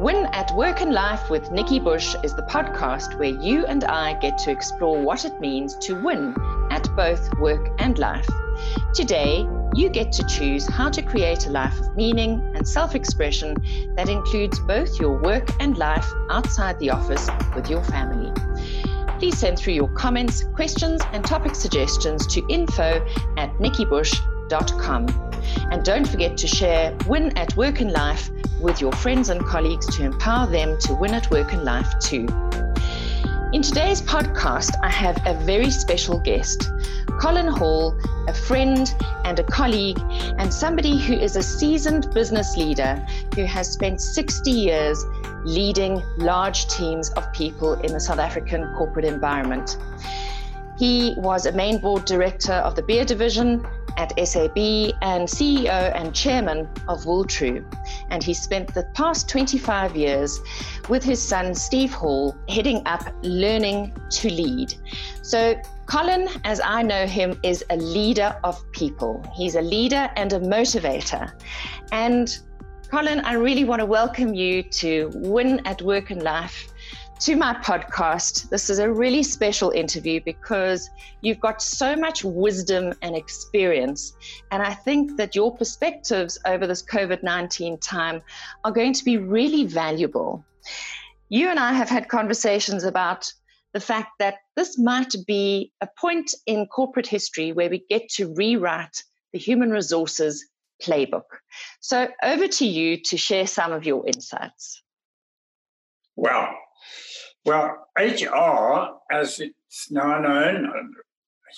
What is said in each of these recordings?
Win at Work and Life with Nikki Bush is the podcast where you and I get to explore what it means to win at both work and life. Today, you get to choose how to create a life of meaning and self expression that includes both your work and life outside the office with your family. Please send through your comments, questions, and topic suggestions to info at nikkibush.com. And don't forget to share Win at Work and Life with your friends and colleagues to empower them to win at work and life too. In today's podcast, I have a very special guest, Colin Hall, a friend and a colleague, and somebody who is a seasoned business leader who has spent 60 years leading large teams of people in the South African corporate environment. He was a main board director of the beer division at SAB and CEO and chairman of Wooltru. And he spent the past 25 years with his son Steve Hall heading up Learning to Lead. So, Colin, as I know him, is a leader of people. He's a leader and a motivator. And Colin, I really want to welcome you to Win at Work and Life to my podcast. This is a really special interview because you've got so much wisdom and experience. And I think that your perspectives over this COVID 19 time are going to be really valuable. You and I have had conversations about the fact that this might be a point in corporate history where we get to rewrite the human resources playbook. So, over to you to share some of your insights. Well, well, HR, as it's now known,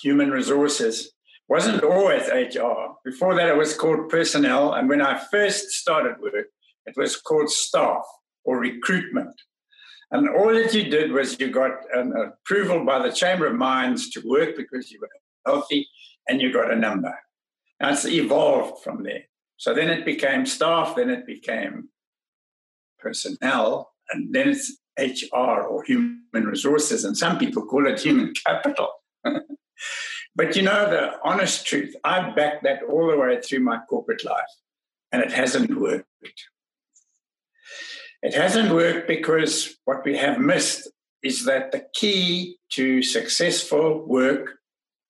human resources, wasn't always HR. Before that, it was called personnel. And when I first started work, it was called staff or recruitment. And all that you did was you got an approval by the Chamber of Mines to work because you were healthy and you got a number. And it's evolved from there. So then it became staff, then it became personnel, and then it's HR or human resources, and some people call it human capital. but you know, the honest truth, I've backed that all the way through my corporate life, and it hasn't worked. It hasn't worked because what we have missed is that the key to successful work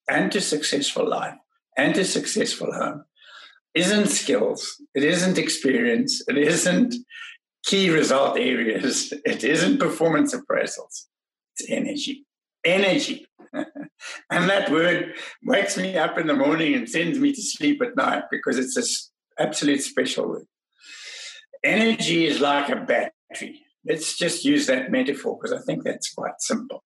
and to successful life and to successful home isn't skills, it isn't experience, it isn't key result areas. It isn't performance appraisals, it's energy. Energy. and that word wakes me up in the morning and sends me to sleep at night because it's an absolute special word. Energy is like a battery. Let's just use that metaphor because I think that's quite simple.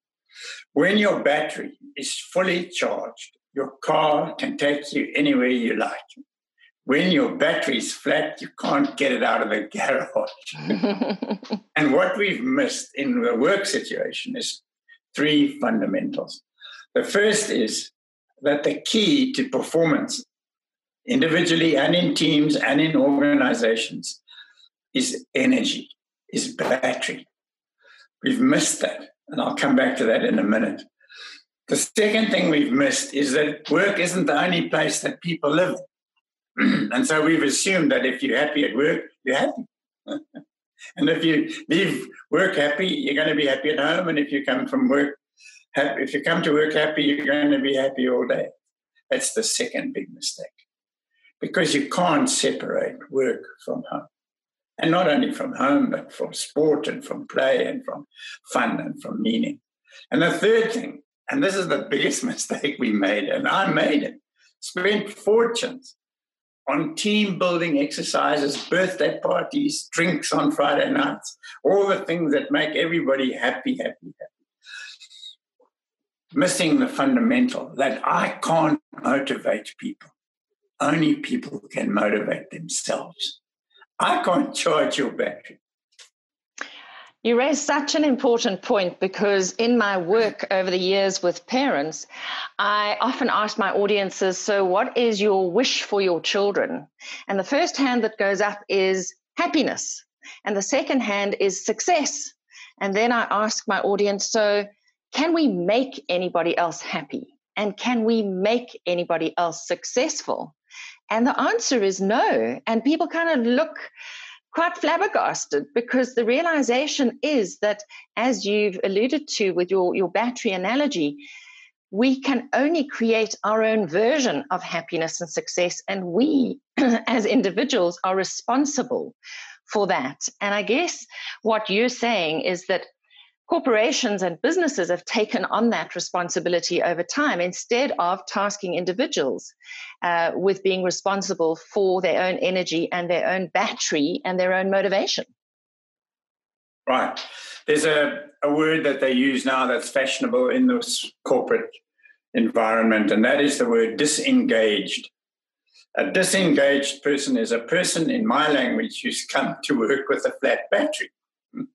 When your battery is fully charged, your car can take you anywhere you like when your battery's flat, you can't get it out of the garage. and what we've missed in the work situation is three fundamentals. The first is that the key to performance, individually and in teams and in organizations, is energy, is battery. We've missed that. And I'll come back to that in a minute. The second thing we've missed is that work isn't the only place that people live. and so we've assumed that if you're happy at work, you're happy. and if you leave work happy, you're going to be happy at home. And if you come from work, happy, if you come to work happy, you're going to be happy all day. That's the second big mistake. Because you can't separate work from home. And not only from home, but from sport and from play and from fun and from meaning. And the third thing, and this is the biggest mistake we made, and I made it, spent fortunes on team building exercises, birthday parties, drinks on Friday nights, all the things that make everybody happy, happy, happy. Missing the fundamental that I can't motivate people. Only people can motivate themselves. I can't charge your battery. You raise such an important point because in my work over the years with parents, I often ask my audiences, So, what is your wish for your children? And the first hand that goes up is happiness, and the second hand is success. And then I ask my audience, So, can we make anybody else happy? And can we make anybody else successful? And the answer is no. And people kind of look quite flabbergasted because the realization is that, as you've alluded to with your, your battery analogy, we can only create our own version of happiness and success, and we as individuals are responsible for that. And I guess what you're saying is that corporations and businesses have taken on that responsibility over time instead of tasking individuals uh, with being responsible for their own energy and their own battery and their own motivation. Right. There's a, a word that they use now that's fashionable in this corporate environment, and that is the word disengaged. A disengaged person is a person, in my language, who's come to work with a flat battery.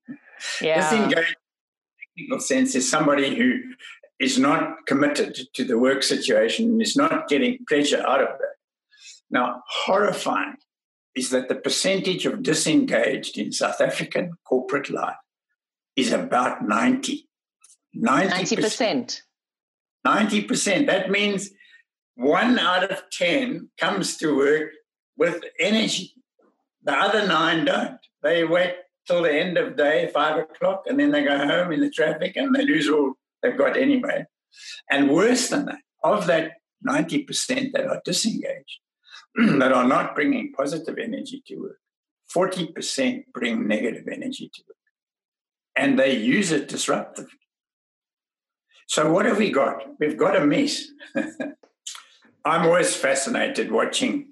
Yeah. Disengaged technical sense is somebody who is not committed to the work situation and is not getting pleasure out of that. Now, horrifying is that the percentage of disengaged in South African corporate life is about 90. 90%. 90%. 90%. That means one out of 10 comes to work with energy. The other nine don't. They wait till the end of day, five o'clock, and then they go home in the traffic and they lose all they've got anyway. And worse than that, of that 90% that are disengaged, that are not bringing positive energy to work, 40% bring negative energy to work. And they use it disruptively. So, what have we got? We've got a mess. I'm always fascinated watching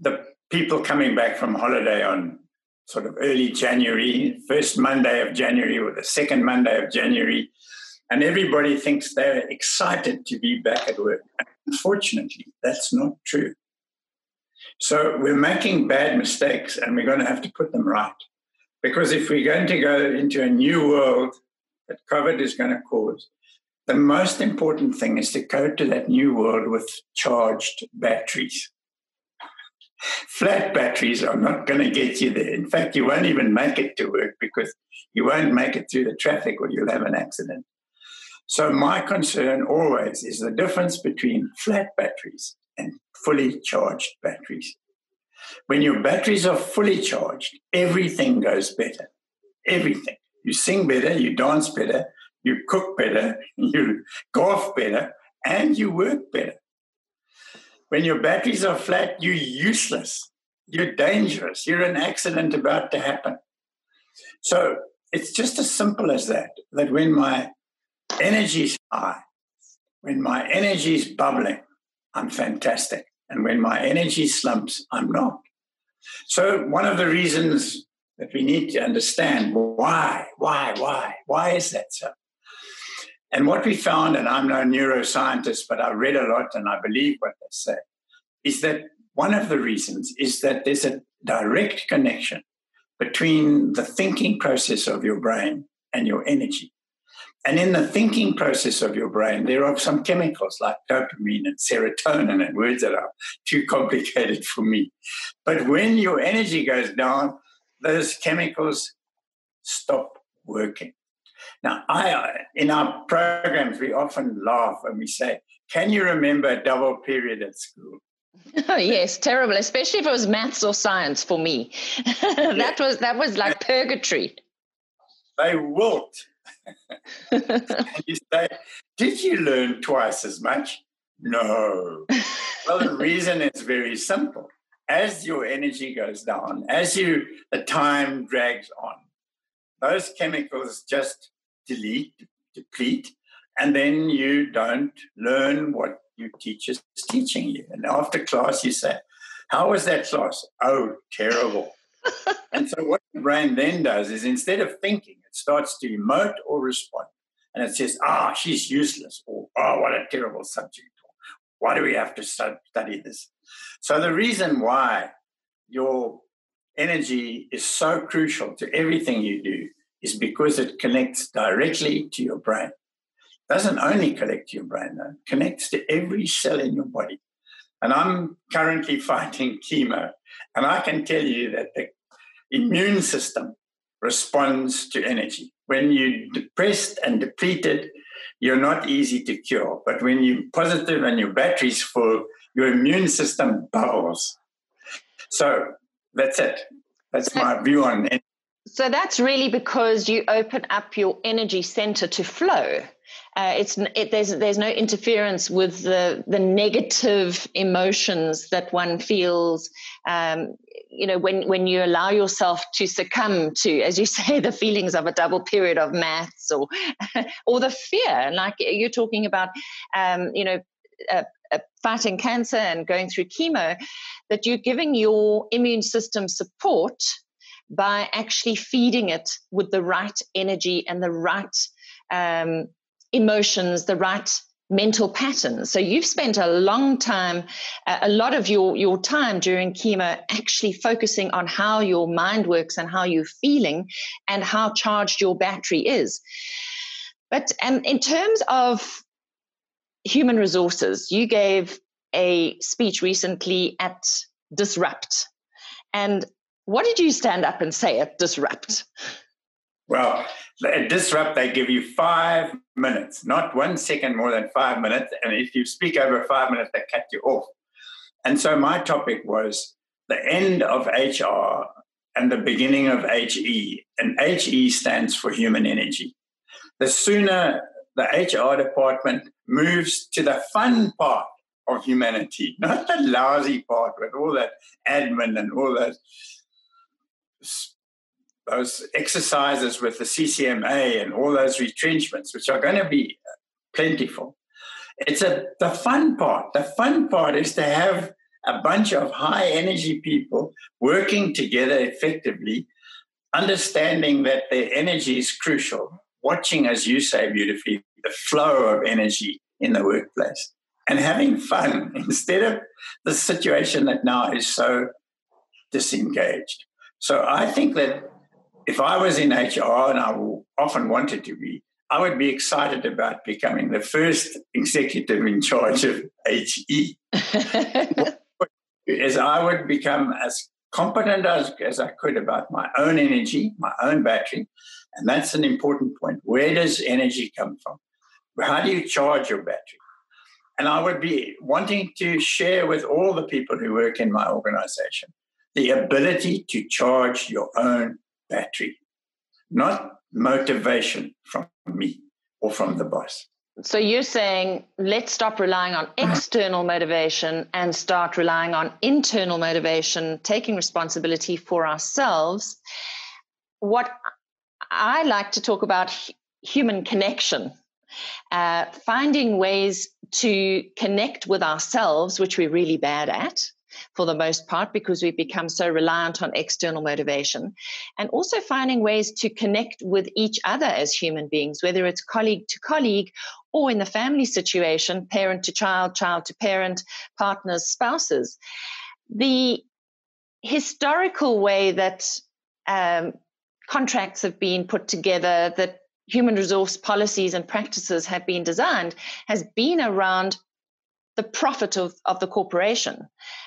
the people coming back from holiday on sort of early January, first Monday of January or the second Monday of January, and everybody thinks they're excited to be back at work. Unfortunately, that's not true. So we're making bad mistakes and we're going to have to put them right. Because if we're going to go into a new world that COVID is going to cause, the most important thing is to go to that new world with charged batteries. Flat batteries are not going to get you there. In fact, you won't even make it to work because you won't make it through the traffic or you'll have an accident. So, my concern always is the difference between flat batteries and fully charged batteries. When your batteries are fully charged, everything goes better. Everything. You sing better, you dance better, you cook better, you golf better, and you work better. When your batteries are flat, you're useless. You're dangerous. You're an accident about to happen. So it's just as simple as that. That when my energy is high, when my energy is bubbling, I'm fantastic. And when my energy slumps, I'm not. So one of the reasons that we need to understand why, why, why, why is that so? And what we found, and I'm no neuroscientist, but I read a lot and I believe what they say, is that one of the reasons is that there's a direct connection between the thinking process of your brain and your energy. And in the thinking process of your brain, there are some chemicals like dopamine and serotonin and words that are too complicated for me. But when your energy goes down, those chemicals stop working. Now, I, uh, in our programs, we often laugh and we say, Can you remember a double period at school? Oh, yes, terrible, especially if it was maths or science for me. that yeah. was that was like purgatory. They wilt. you say, Did you learn twice as much? No. well, the reason is very simple. As your energy goes down, as you the time drags on, those chemicals just delete, deplete, and then you don't learn what your teacher's teaching you. And after class, you say, How was that class? Oh, terrible. and so, what the brain then does is instead of thinking, it starts to emote or respond. And it says, Ah, she's useless. Or, Oh, what a terrible subject. Or, why do we have to study this? So, the reason why your energy is so crucial to everything you do is because it connects directly to your brain. It doesn't only connect to your brain, though, it connects to every cell in your body. And I'm currently fighting chemo, and I can tell you that the immune system responds to energy. When you're depressed and depleted, you're not easy to cure. But when you're positive and your battery's full, your immune system bubbles. So that's it. That's so, my view on it. So that's really because you open up your energy center to flow. Uh, it's it, there's there's no interference with the the negative emotions that one feels. Um, you know, when when you allow yourself to succumb to, as you say, the feelings of a double period of maths or or the fear, like you're talking about, um, you know, uh, fighting cancer and going through chemo, that you're giving your immune system support by actually feeding it with the right energy and the right um, emotions, the right mental patterns. So you've spent a long time, a lot of your, your time during chemo actually focusing on how your mind works and how you're feeling and how charged your battery is. But um, in terms of human resources, you gave a speech recently at Disrupt. And what did you stand up and say at Disrupt? Well, at Disrupt, they give you five minutes, not one second more than five minutes. And if you speak over five minutes, they cut you off. And so my topic was the end of HR and the beginning of HE. And HE stands for human energy. The sooner the HR department moves to the fun part of humanity, not the lousy part with all that admin and all that those exercises with the CCMA and all those retrenchments, which are going to be plentiful. It's a the fun part. The fun part is to have a bunch of high energy people working together effectively, understanding that their energy is crucial, watching, as you say beautifully, the flow of energy in the workplace and having fun instead of the situation that now is so disengaged. So I think that if I was in HR, and I often wanted to be, I would be excited about becoming the first executive in charge of HE. as I would become as competent as, as I could about my own energy, my own battery. And that's an important point. Where does energy come from? How do you charge your battery? And I would be wanting to share with all the people who work in my organization the ability to charge your own battery, not motivation from me or from the boss. So you're saying let's stop relying on external motivation and start relying on internal motivation, taking responsibility for ourselves. What I like to talk about human connection, uh, finding ways to connect with ourselves, which we're really bad at, for the most part because we've become so reliant on external motivation. And also finding ways to connect with each other as human beings, whether it's colleague to colleague or in the family situation, parent to child, child to parent, partners, spouses. The historical way that um, contracts have been put together, that human resource policies and practices have been designed, has been around the profit of, of the corporation.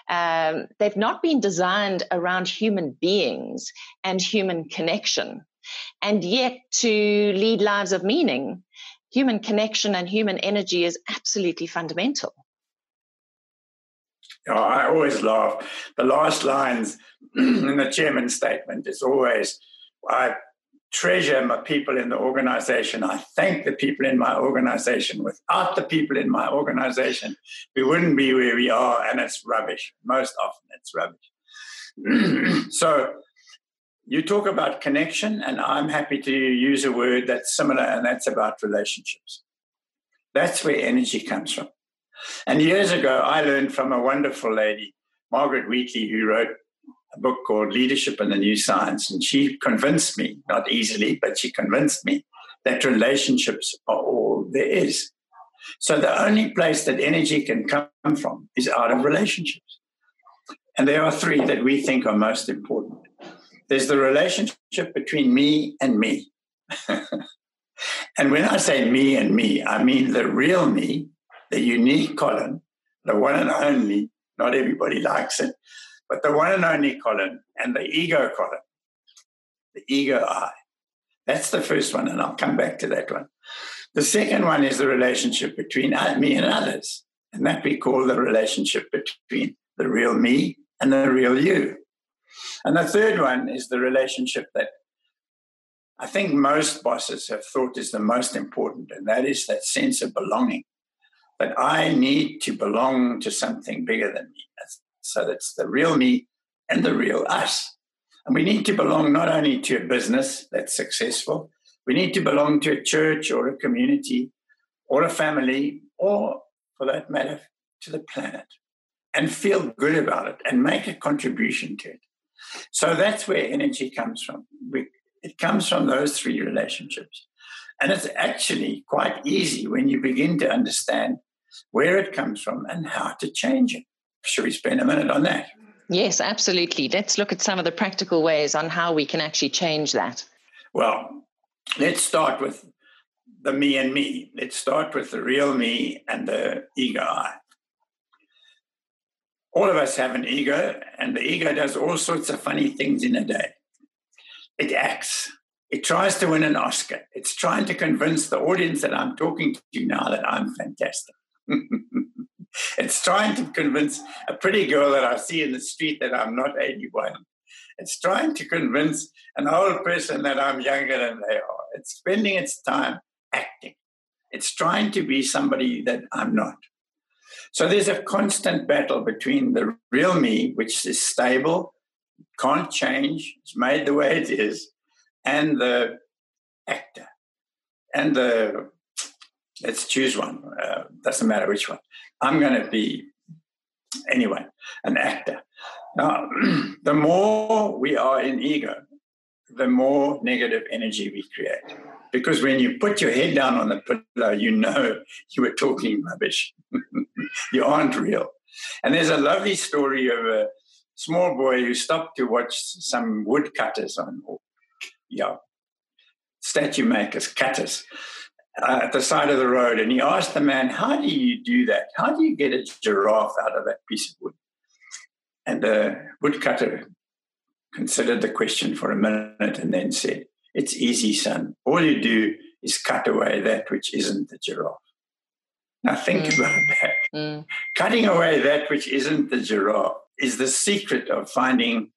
Um, they've not been designed around human beings and human connection. And yet, to lead lives of meaning, human connection and human energy is absolutely fundamental. I always laugh. The last lines in the chairman's statement is always, I treasure my people in the organization. I thank the people in my organization. Without the people in my organization, we wouldn't be where we are, and it's rubbish. Most often, it's rubbish. so, you talk about connection, and I'm happy to use a word that's similar, and that's about relationships. That's where energy comes from. And years ago, I learned from a wonderful lady, Margaret Wheatley, who wrote a book called Leadership and the New Science. And she convinced me, not easily, but she convinced me that relationships are all there is. So the only place that energy can come from is out of relationships. And there are three that we think are most important. There's the relationship between me and me. and when I say me and me, I mean the real me, the unique Colin, the one and only, not everybody likes it, but the one and only Colin and the ego Colin, the ego I. That's the first one, and I'll come back to that one. The second one is the relationship between me and others, and that we call the relationship between the real me and the real you. And the third one is the relationship that I think most bosses have thought is the most important, and that is that sense of belonging. That I need to belong to something bigger than me. So that's the real me and the real us. And we need to belong not only to a business that's successful, we need to belong to a church or a community or a family or, for that matter, to the planet and feel good about it and make a contribution to it. So that's where energy comes from. We, it comes from those three relationships. And it's actually quite easy when you begin to understand where it comes from and how to change it. Should we spend a minute on that? Yes, absolutely. Let's look at some of the practical ways on how we can actually change that. Well, let's start with the me and me. Let's start with the real me and the ego I. All of us have an ego, and the ego does all sorts of funny things in a day. It acts. It tries to win an Oscar. It's trying to convince the audience that I'm talking to you now that I'm fantastic. it's trying to convince a pretty girl that I see in the street that I'm not 81. It's trying to convince an old person that I'm younger than they are. It's spending its time acting. It's trying to be somebody that I'm not. So there's a constant battle between the real me, which is stable, can't change, it's made the way it is, and the actor. And the, let's choose one, uh, doesn't matter which one. I'm going to be, anyway, an actor. Now, the more we are in ego, the more negative energy we create. Because when you put your head down on the pillow, you know you were talking rubbish. you aren't real. And there's a lovely story of a small boy who stopped to watch some woodcutters on, yeah, statue makers, cutters, uh, at the side of the road. And he asked the man, How do you do that? How do you get a giraffe out of that piece of wood? And the woodcutter considered the question for a minute and then said, It's easy, son. All you do is cut away that which isn't the giraffe. Now think mm. about that. Mm. Cutting away that which isn't the giraffe is the secret of finding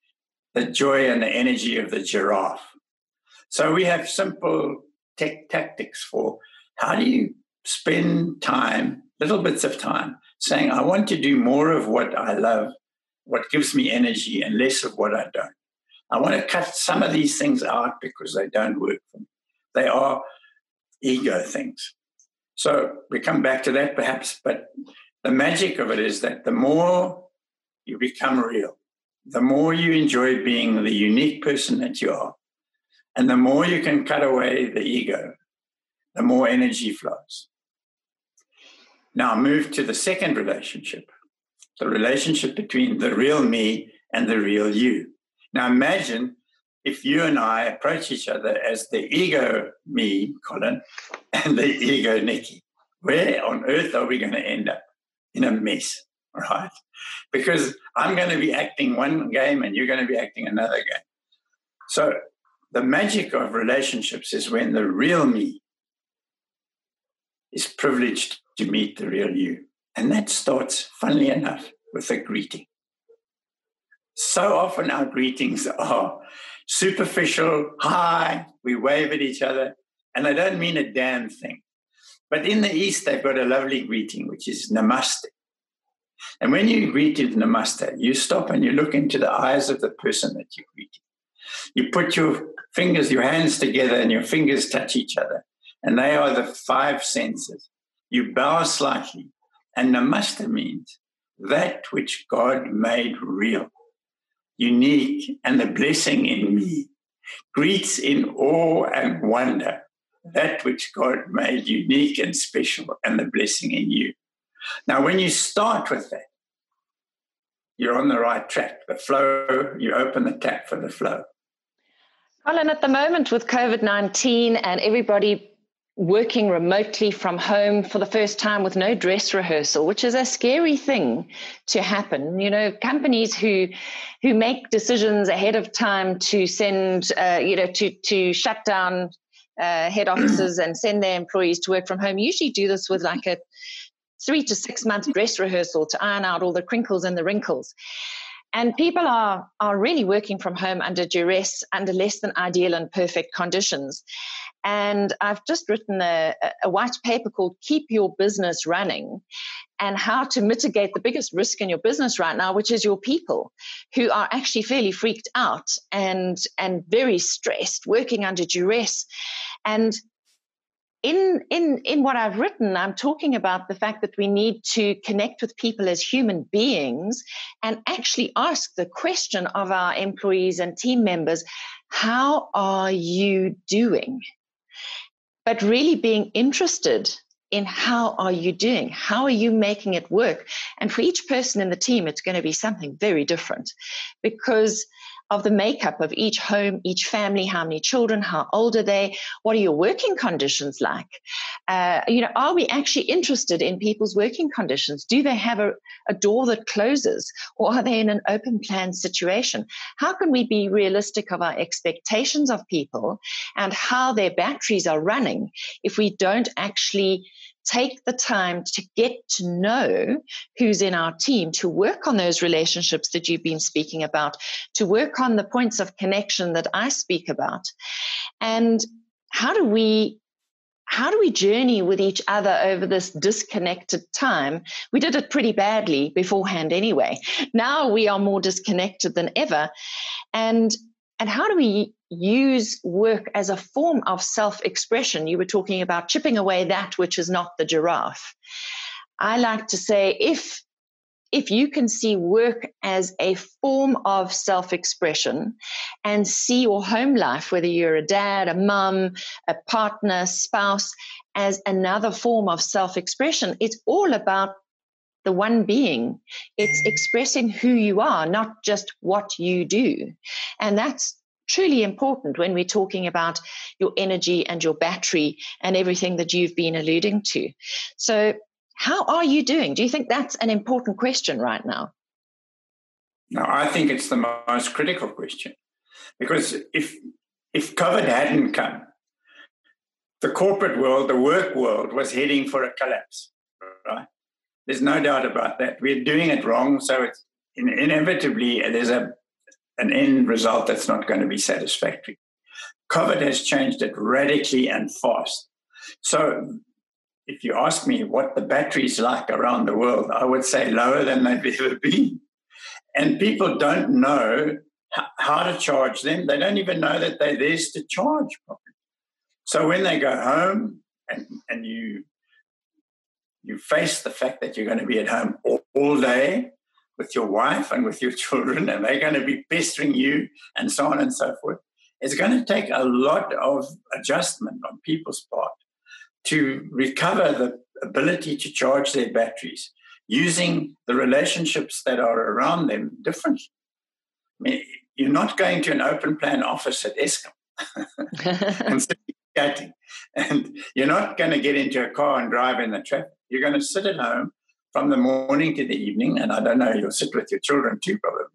the joy and the energy of the giraffe. So we have simple tech tactics for how do you spend time, little bits of time, saying, I want to do more of what I love, what gives me energy, and less of what I don't. I want to cut some of these things out because they don't work for me. They are ego things. So we come back to that perhaps, but the magic of it is that the more you become real, the more you enjoy being the unique person that you are, and the more you can cut away the ego, the more energy flows. Now move to the second relationship, the relationship between the real me and the real you. Now imagine if you and I approach each other as the ego me, Colin, and the ego Nikki. Where on earth are we going to end up? In a mess, right? Because I'm going to be acting one game and you're going to be acting another game. So the magic of relationships is when the real me is privileged to meet the real you. And that starts, funnily enough, with a greeting so often our greetings are superficial, hi, we wave at each other, and I don't mean a damn thing. But in the East, they've got a lovely greeting, which is namaste. And when you greet with namaste, you stop and you look into the eyes of the person that you're greeting. You put your fingers, your hands together, and your fingers touch each other. And they are the five senses. You bow slightly. And namaste means that which God made real unique, and the blessing in me greets in awe and wonder that which God made unique and special and the blessing in you. Now, when you start with that, you're on the right track. The flow, you open the tap for the flow. Colin, at the moment with COVID 19 and everybody working remotely from home for the first time with no dress rehearsal which is a scary thing to happen you know companies who who make decisions ahead of time to send uh, you know to to shut down uh, head offices and send their employees to work from home usually do this with like a three to six month dress rehearsal to iron out all the crinkles and the wrinkles And people are, are really working from home under duress, under less than ideal and perfect conditions. And I've just written a, a white paper called Keep Your Business Running and how to mitigate the biggest risk in your business right now, which is your people who are actually fairly freaked out and, and very stressed, working under duress. And in, in, in what I've written, I'm talking about the fact that we need to connect with people as human beings and actually ask the question of our employees and team members how are you doing? But really being interested in how are you doing? How are you making it work? And for each person in the team it's going to be something very different because of the makeup of each home, each family, how many children, how old are they, what are your working conditions like? Uh, you know, are we actually interested in people's working conditions? Do they have a, a door that closes or are they in an open plan situation? How can we be realistic of our expectations of people and how their batteries are running if we don't actually take the time to get to know who's in our team, to work on those relationships that you've been speaking about, to work on the points of connection that I speak about. And how do we how do we journey with each other over this disconnected time? We did it pretty badly beforehand anyway. Now we are more disconnected than ever. And and how do we use work as a form of self expression? You were talking about chipping away that which is not the giraffe. I like to say if if you can see work as a form of self expression and see your home life, whether you're a dad, a mum, a partner, spouse, as another form of self expression, it's all about the one being. It's mm. expressing who you are, not just what you do. And that's truly important when we're talking about your energy and your battery and everything that you've been alluding to. So, how are you doing? Do you think that's an important question right now? No, I think it's the most critical question because if if COVID hadn't come, the corporate world, the work world was heading for a collapse, right? There's no doubt about that. We're doing it wrong, so it's inevitably there's a an end result that's not going to be satisfactory. COVID has changed it radically and fast. So, if you ask me what the battery's like around the world, I would say lower than they've ever been. And people don't know how to charge them. They don't even know that they're to charge properly. So when they go home and, and you you face the fact that you're going to be at home all, all day with your wife and with your children, and they're going to be pestering you, and so on and so forth. It's going to take a lot of adjustment on people's part to recover the ability to charge their batteries using the relationships that are around them differently. I mean, you're not going to an open plan office at Eskom and chatting, and you're not going to get into a car and drive in the traffic. You're going to sit at home from the morning to the evening. And I don't know, you'll sit with your children too, probably.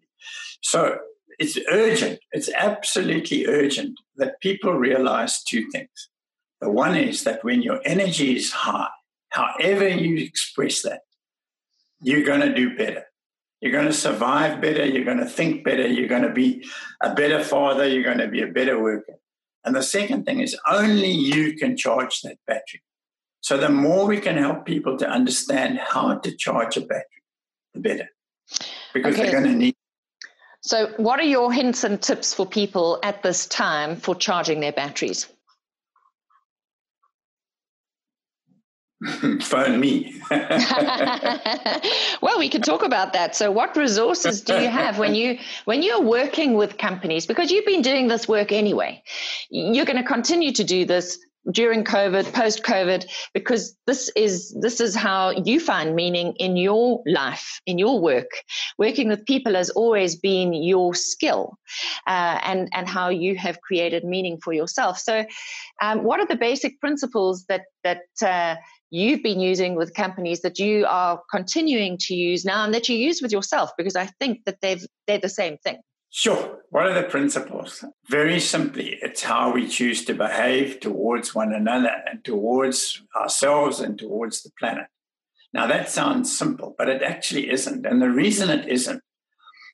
So it's urgent. It's absolutely urgent that people realize two things. The one is that when your energy is high, however you express that, you're going to do better. You're going to survive better. You're going to think better. You're going to be a better father. You're going to be a better worker. And the second thing is only you can charge that battery. So the more we can help people to understand how to charge a battery, the better. Because okay. they're going to need. So, what are your hints and tips for people at this time for charging their batteries? Phone me. well, we can talk about that. So, what resources do you have when you when you're working with companies? Because you've been doing this work anyway. You're going to continue to do this during covid post covid because this is this is how you find meaning in your life in your work working with people has always been your skill uh, and and how you have created meaning for yourself so um, what are the basic principles that that uh, you've been using with companies that you are continuing to use now and that you use with yourself because i think that they've they're the same thing Sure. What are the principles? Very simply, it's how we choose to behave towards one another and towards ourselves and towards the planet. Now, that sounds simple, but it actually isn't. And the reason it isn't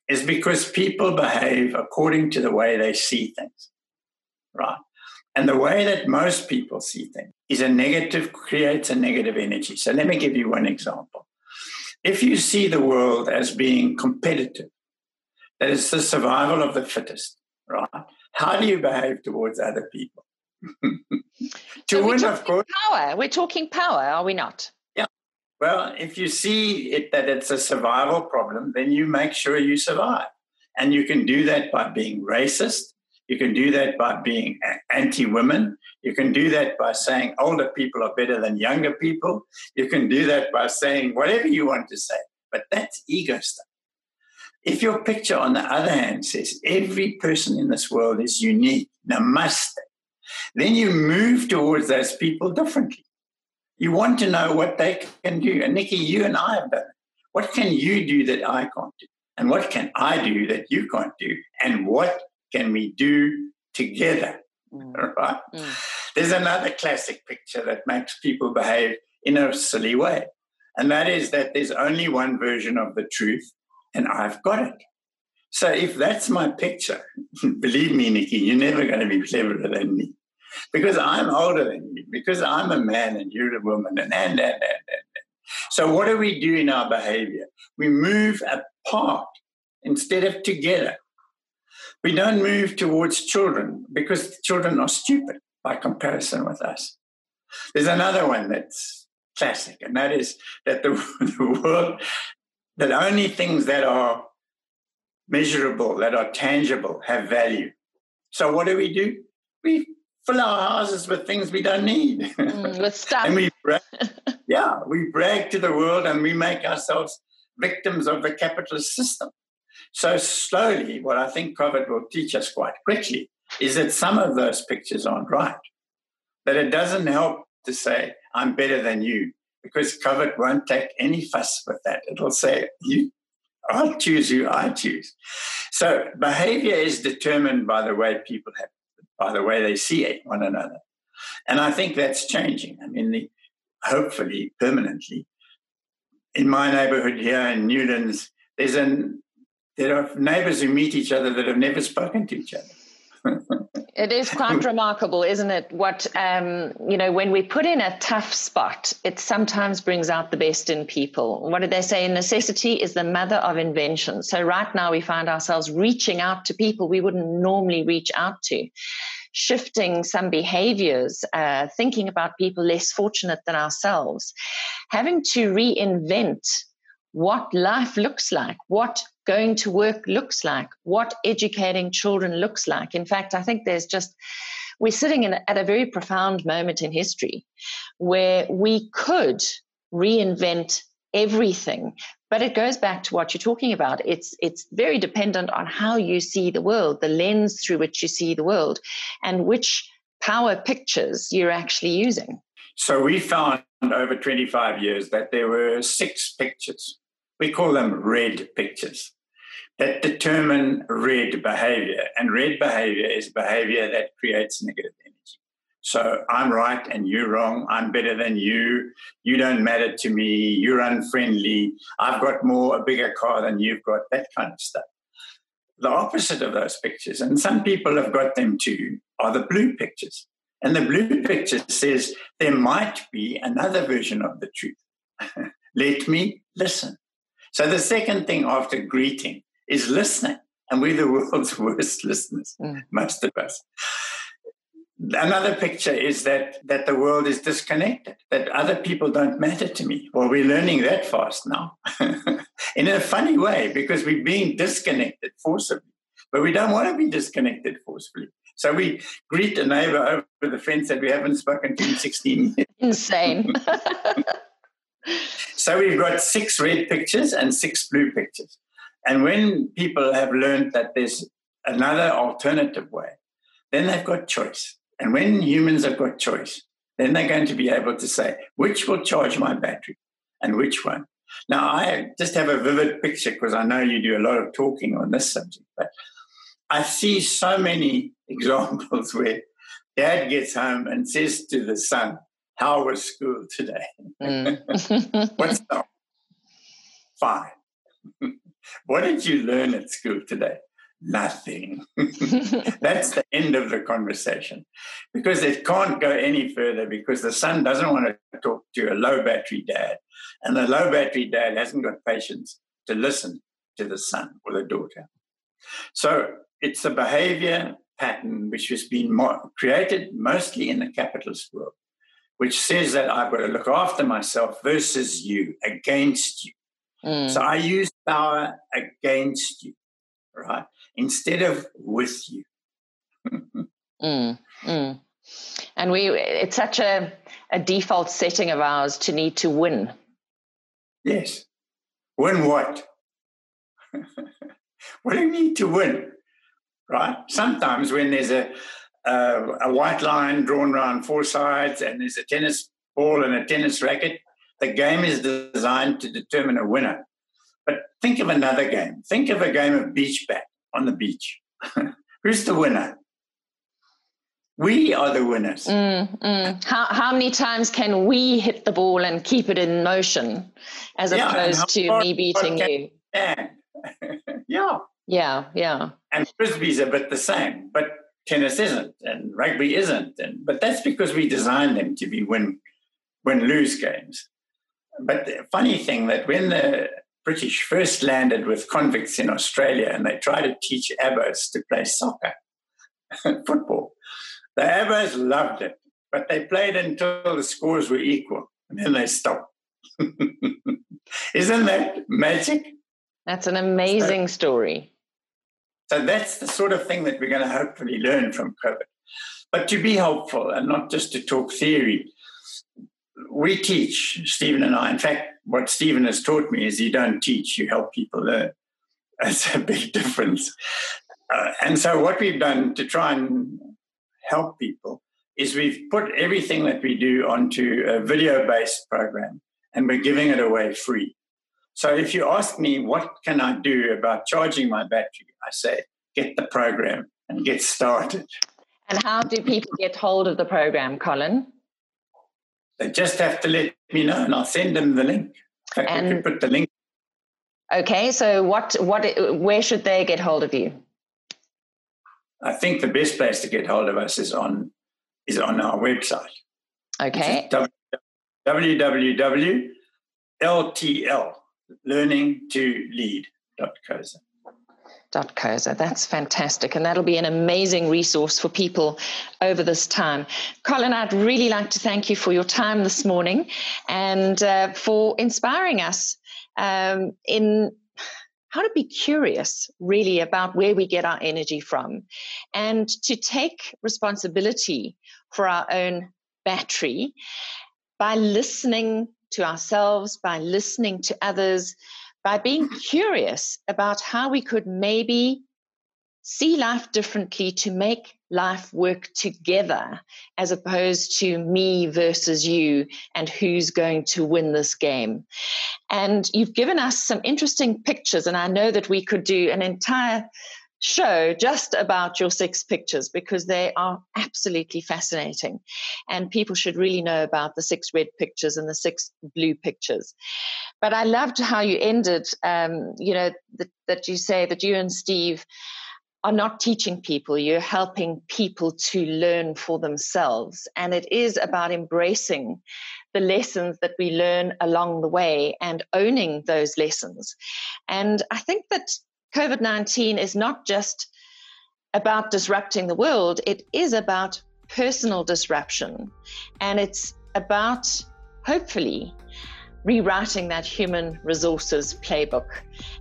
is because people behave according to the way they see things, right? And the way that most people see things is a negative, creates a negative energy. So let me give you one example. If you see the world as being competitive, that it's the survival of the fittest, right? How do you behave towards other people? to win, of course. Power. We're talking power, are we not? Yeah. Well, if you see it that it's a survival problem, then you make sure you survive. And you can do that by being racist. You can do that by being anti women. You can do that by saying older people are better than younger people. You can do that by saying whatever you want to say. But that's ego stuff. If your picture, on the other hand, says every person in this world is unique, namaste, then you move towards those people differently. You want to know what they can do. And Nikki, you and I have done it. What can you do that I can't do? And what can I do that you can't do? And what can we do together? Mm. Right? Mm. There's another classic picture that makes people behave in a silly way. And that is that there's only one version of the truth, and I've got it. So if that's my picture, believe me, Nikki, you're never going to be cleverer than me. Because I'm older than you, because I'm a man and you're a woman, and, and, and, and, and. So what do we do in our behavior? We move apart instead of together. We don't move towards children because children are stupid by comparison with us. There's another one that's classic, and that is that the, the world, that only things that are measurable, that are tangible, have value. So what do we do? We fill our houses with things we don't need. Mm, with stuff. and we brag, yeah, we brag to the world and we make ourselves victims of the capitalist system. So slowly, what I think COVID will teach us quite quickly is that some of those pictures aren't right. That it doesn't help to say, I'm better than you, because COVID won't take any fuss with that. It'll say, you, I'll choose you, I choose. So behavior is determined by the way people have, by the way they see one another. And I think that's changing. I mean, the, hopefully permanently. In my neighborhood here in Newlands, there's an there are neighbors who meet each other that have never spoken to each other. it is quite remarkable, isn't it? What, um, you know, when we put in a tough spot, it sometimes brings out the best in people. What did they say? Necessity is the mother of invention. So, right now, we find ourselves reaching out to people we wouldn't normally reach out to, shifting some behaviors, uh, thinking about people less fortunate than ourselves, having to reinvent what life looks like, what going to work looks like, what educating children looks like. In fact, I think there's just, we're sitting in, at a very profound moment in history where we could reinvent everything but it goes back to what you're talking about. It's it's very dependent on how you see the world the lens through which you see the world and which power pictures you're actually using. So we found over 25 years that there were six pictures. We call them red pictures that determine red behavior. And red behavior is behavior that creates negative energy. So I'm right and you're wrong. I'm better than you. You don't matter to me. You're unfriendly. I've got more, a bigger car than you've got, that kind of stuff. The opposite of those pictures, and some people have got them too, are the blue pictures. And the blue picture says there might be another version of the truth. Let me listen. So the second thing after greeting is listening. And we're the world's worst listeners, mm. most of us. Another picture is that, that the world is disconnected, that other people don't matter to me. Well, we're learning that fast now in a funny way because we're being disconnected forcibly, but we don't want to be disconnected forcibly. So we greet a neighbor over the fence that we haven't spoken to in 16 years. Insane. so we've got six red pictures and six blue pictures. And when people have learned that there's another alternative way, then they've got choice. And when humans have got choice, then they're going to be able to say, which will charge my battery and which one. Now, I just have a vivid picture because I know you do a lot of talking on this subject, but I see so many examples where dad gets home and says to the son, How was school today? Mm. What's up? Fine. What did you learn at school today? Nothing. That's the end of the conversation because it can't go any further because the son doesn't want to talk to a low battery dad, and the low battery dad hasn't got patience to listen to the son or the daughter. So it's a behavior pattern which has been mo- created mostly in the capitalist world, which says that I've got to look after myself versus you, against you. Mm. So I use power against you, right? Instead of with you. mm, mm. And we, it's such a, a default setting of ours to need to win. Yes. Win what? what do you need to win? Right? Sometimes when there's a, a, a white line drawn around four sides and there's a tennis ball and a tennis racket, the game is designed to determine a winner. But think of another game. Think of a game of beach bat on the beach. Who's the winner? We are the winners. Mm, mm. How, how many times can we hit the ball and keep it in motion as yeah, opposed to me beating you? yeah. Yeah, yeah. And frisbee's a bit the same, but tennis isn't, and rugby isn't. And but that's because we designed them to be win win lose games. But the funny thing that when the British first landed with convicts in Australia and they tried to teach Abos to play soccer, football. The Abos loved it, but they played until the scores were equal and then they stopped. Isn't that magic? That's an amazing so, story. So that's the sort of thing that we're going to hopefully learn from COVID. But to be helpful and not just to talk theory, we teach, Stephen and I. In fact, what Stephen has taught me is you don't teach, you help people learn. That's a big difference. Uh, and so, what we've done to try and help people is we've put everything that we do onto a video based program and we're giving it away free. So, if you ask me, what can I do about charging my battery? I say, get the program and get started. And how do people get hold of the program, Colin? They just have to let me know, and I'll send them the link. In fact, and, put the link. Okay, so what, what, where should they get hold of you? I think the best place to get hold of us is on is on our website. Okay. www.ltl learning to lead.coza. Koza. That's fantastic. And that'll be an amazing resource for people over this time. Colin, I'd really like to thank you for your time this morning and uh, for inspiring us um, in how to be curious really about where we get our energy from and to take responsibility for our own battery by listening to ourselves, by listening to others, by being curious about how we could maybe see life differently to make life work together as opposed to me versus you and who's going to win this game. And you've given us some interesting pictures, and I know that we could do an entire show just about your six pictures because they are absolutely fascinating. And people should really know about the six red pictures and the six blue pictures. But I loved how you ended, um, you know, the, that you say that you and Steve are not teaching people, you're helping people to learn for themselves. And it is about embracing the lessons that we learn along the way and owning those lessons. And I think that COVID 19 is not just about disrupting the world, it is about personal disruption. And it's about hopefully rewriting that human resources playbook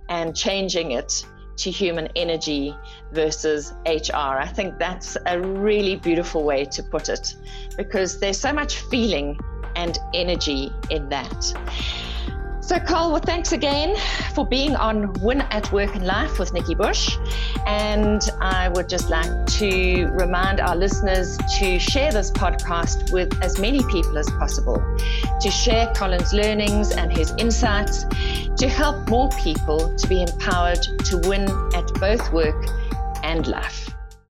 and changing it to human energy versus HR. I think that's a really beautiful way to put it because there's so much feeling and energy in that. So, Carl, well, thanks again for being on Win at Work and Life with Nikki Bush. And I would just like to remind our listeners to share this podcast with as many people as possible, to share Colin's learnings and his insights, to help more people to be empowered to win at both work and life.